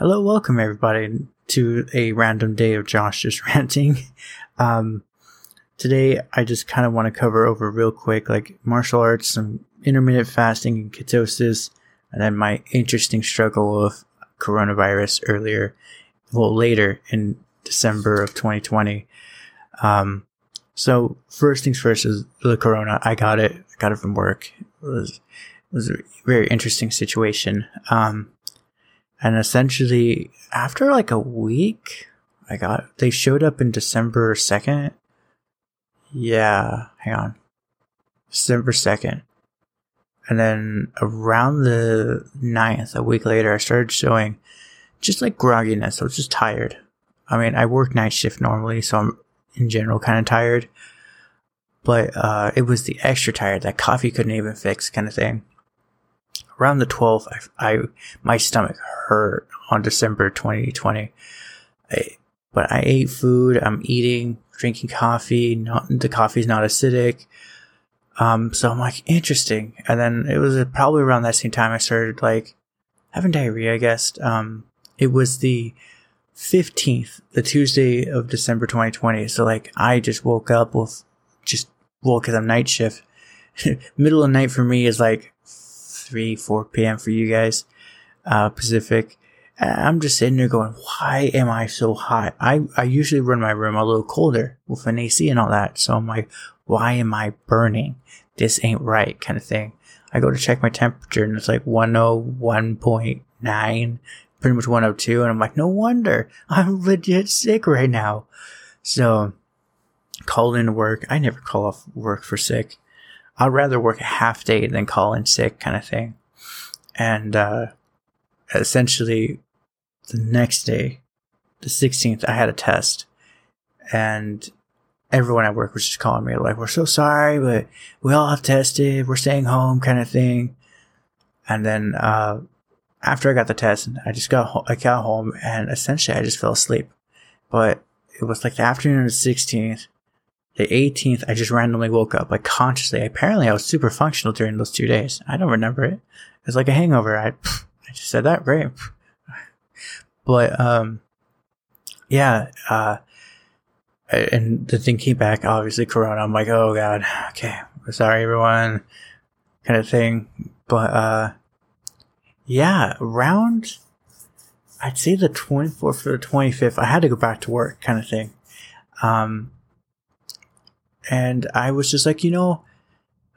Hello, welcome everybody to a random day of Josh just ranting. Um, today I just kind of want to cover over real quick, like martial arts, some intermittent fasting and ketosis, and then my interesting struggle with coronavirus earlier, well, later in December of 2020. Um, so first things first is the corona. I got it. I got it from work. It was, it was a very interesting situation. Um, and essentially after like a week, I got, they showed up in December 2nd. Yeah, hang on. December 2nd. And then around the 9th, a week later, I started showing just like grogginess. I was just tired. I mean, I work night shift normally, so I'm in general kind of tired. But uh, it was the extra tired that coffee couldn't even fix, kind of thing. Around the 12th, I, I my stomach hurt on December 2020. I, but I ate food. I'm eating, drinking coffee. Not the coffee's not acidic. Um, so I'm like, interesting. And then it was probably around that same time I started like having diarrhea, I guess. Um, it was the 15th, the Tuesday of December 2020. So like I just woke up with just, well, cause I'm night shift. Middle of night for me is like 3, 4 p.m. for you guys, uh, Pacific. I'm just sitting there going, why am I so hot? I, I usually run my room a little colder with an AC and all that. So I'm like, why am I burning? This ain't right kind of thing. I go to check my temperature and it's like 101.9, pretty much 102. And I'm like, no wonder I'm legit sick right now. So called into work. I never call off work for sick. I'd rather work a half day than call in sick kind of thing. And, uh, essentially the next day, the 16th, I had a test and everyone at work was just calling me like, we're so sorry, but we all have tested. We're staying home kind of thing. And then, uh, after I got the test, I just got, ho- I got home and essentially I just fell asleep. But it was like the afternoon of the 16th. The 18th, I just randomly woke up, like consciously. Apparently I was super functional during those two days. I don't remember it. It was like a hangover. I, I just said that. Great. But, um, yeah, uh, and the thing came back, obviously Corona. I'm like, oh god, okay, sorry everyone, kind of thing. But, uh, yeah, around, I'd say the 24th or the 25th, I had to go back to work kind of thing. Um, and I was just like, you know,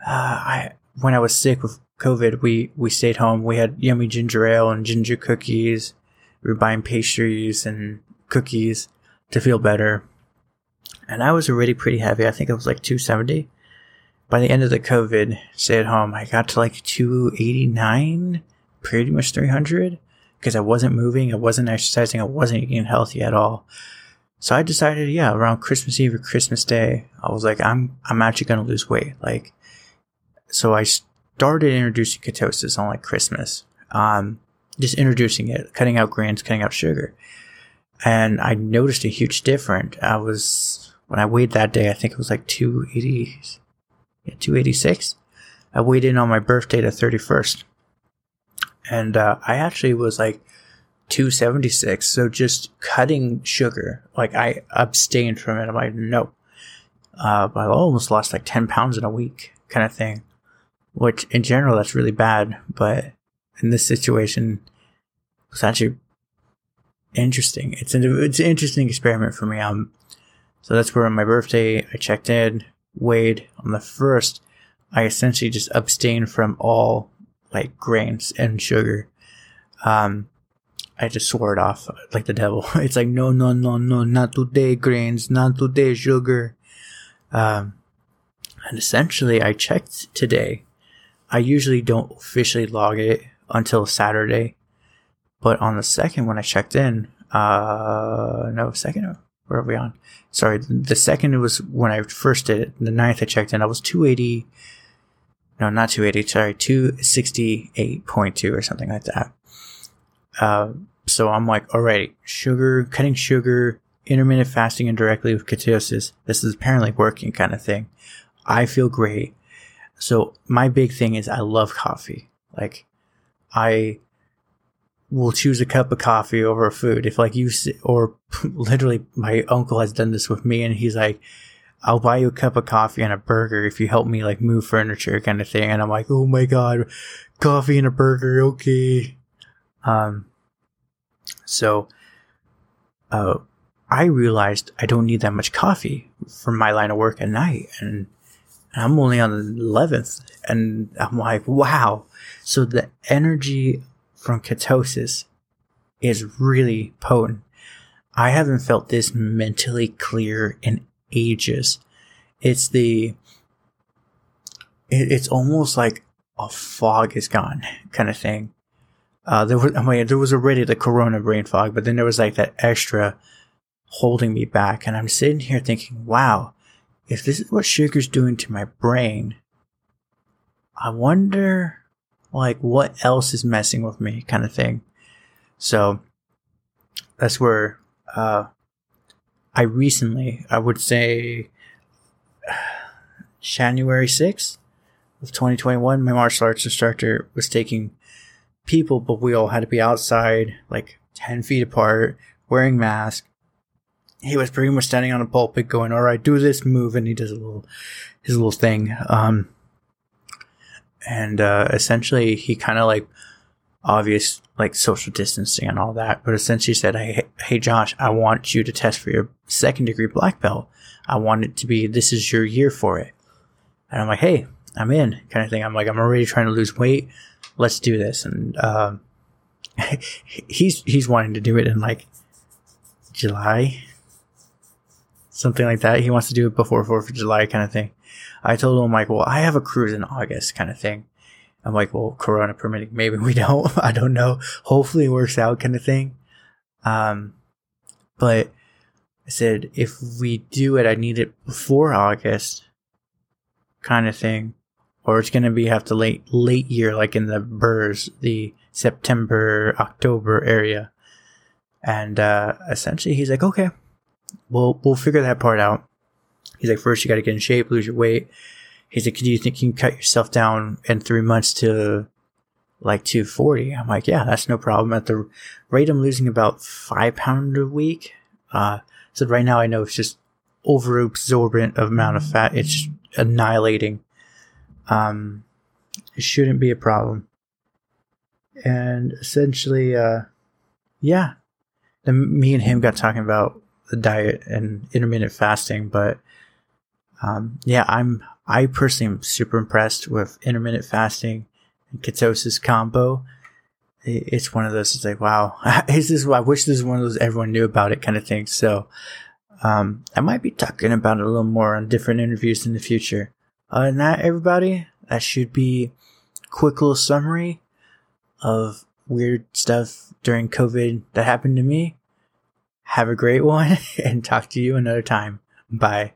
uh, I, when I was sick with COVID, we, we stayed home. We had yummy ginger ale and ginger cookies we were buying pastries and cookies to feel better. And I was already pretty heavy. I think it was like 270. By the end of the COVID stay at home, I got to like 289, pretty much 300 because I wasn't moving, I wasn't exercising, I wasn't eating healthy at all. So I decided, yeah, around Christmas Eve or Christmas Day, I was like, I'm, I'm actually to lose weight. Like, so I started introducing ketosis on like Christmas. Um, just introducing it, cutting out grains, cutting out sugar. And I noticed a huge difference. I was, when I weighed that day, I think it was like 280, yeah, 286. I weighed in on my birthday, the 31st. And uh, I actually was like 276. So just cutting sugar, like I abstained from it. I'm like, no. Uh, I almost lost like 10 pounds in a week kind of thing, which in general, that's really bad. But in this situation it's actually interesting. It's an, it's an interesting experiment for me. Um, so that's where on my birthday I checked in, weighed on the first. I essentially just abstained from all like grains and sugar. Um, I just swore it off like the devil. It's like, no, no, no, no, not today, grains, not today, sugar. Um, and essentially I checked today. I usually don't officially log it until Saturday. But on the second, when I checked in, uh, no, second, where are we on? Sorry, the second was when I first did it. The ninth I checked in, I was 280, no, not 280, sorry, 268.2 or something like that. Uh, so I'm like, alright, sugar, cutting sugar, intermittent fasting indirectly with ketosis. This is apparently working kind of thing. I feel great. So my big thing is I love coffee. Like I will choose a cup of coffee over food. If like you or literally my uncle has done this with me and he's like, I'll buy you a cup of coffee and a burger if you help me like move furniture kind of thing. And I'm like, oh my God, coffee and a burger. Okay. Um, so, uh, I realized I don't need that much coffee for my line of work at night. And I'm only on the 11th. And I'm like, wow. So the energy from ketosis is really potent. I haven't felt this mentally clear in ages. It's the, it, it's almost like a fog is gone kind of thing. Uh, there was, I mean, there was already the corona brain fog, but then there was like that extra holding me back. And I'm sitting here thinking, wow, if this is what sugar's doing to my brain, I wonder like what else is messing with me kind of thing. So that's where uh, I recently, I would say January 6th of 2021, my martial arts instructor was taking people, but we all had to be outside, like 10 feet apart, wearing masks. He was pretty much standing on a pulpit going, all right, do this move. And he does a little, his little thing. Um, and uh, essentially he kind of like obvious like social distancing and all that, but essentially said, "Hey, hey, Josh, I want you to test for your second degree black belt. I want it to be this is your year for it." And I'm like, "Hey, I'm in," kind of thing. I'm like, "I'm already trying to lose weight. Let's do this." And uh, he's he's wanting to do it in like July, something like that. He wants to do it before Fourth of July, kind of thing. I told him like, well, I have a cruise in August kind of thing. I'm like, well, Corona permitting, maybe we don't. I don't know. Hopefully it works out kind of thing. Um, but I said, if we do it, I need it before August kind of thing. Or it's going to be have to late, late year, like in the burrs, the September, October area. And, uh, essentially he's like, okay, we'll, we'll figure that part out. He's like, first you got to get in shape, lose your weight. He's like, do you think you can cut yourself down in three months to like 240? I'm like, yeah, that's no problem. At the rate I'm losing about five pounds a week. Uh, so right now I know it's just over absorbent amount of fat. It's annihilating. Um, it shouldn't be a problem. And essentially, uh, yeah, then me and him got talking about the diet and intermittent fasting, but um, yeah, I'm I personally am super impressed with intermittent fasting and ketosis combo. It's one of those. It's like wow, is this? I wish this is one of those everyone knew about it kind of thing. So um, I might be talking about it a little more on different interviews in the future. Uh, Other than that, everybody, that should be quick little summary of weird stuff during COVID that happened to me. Have a great one and talk to you another time. Bye.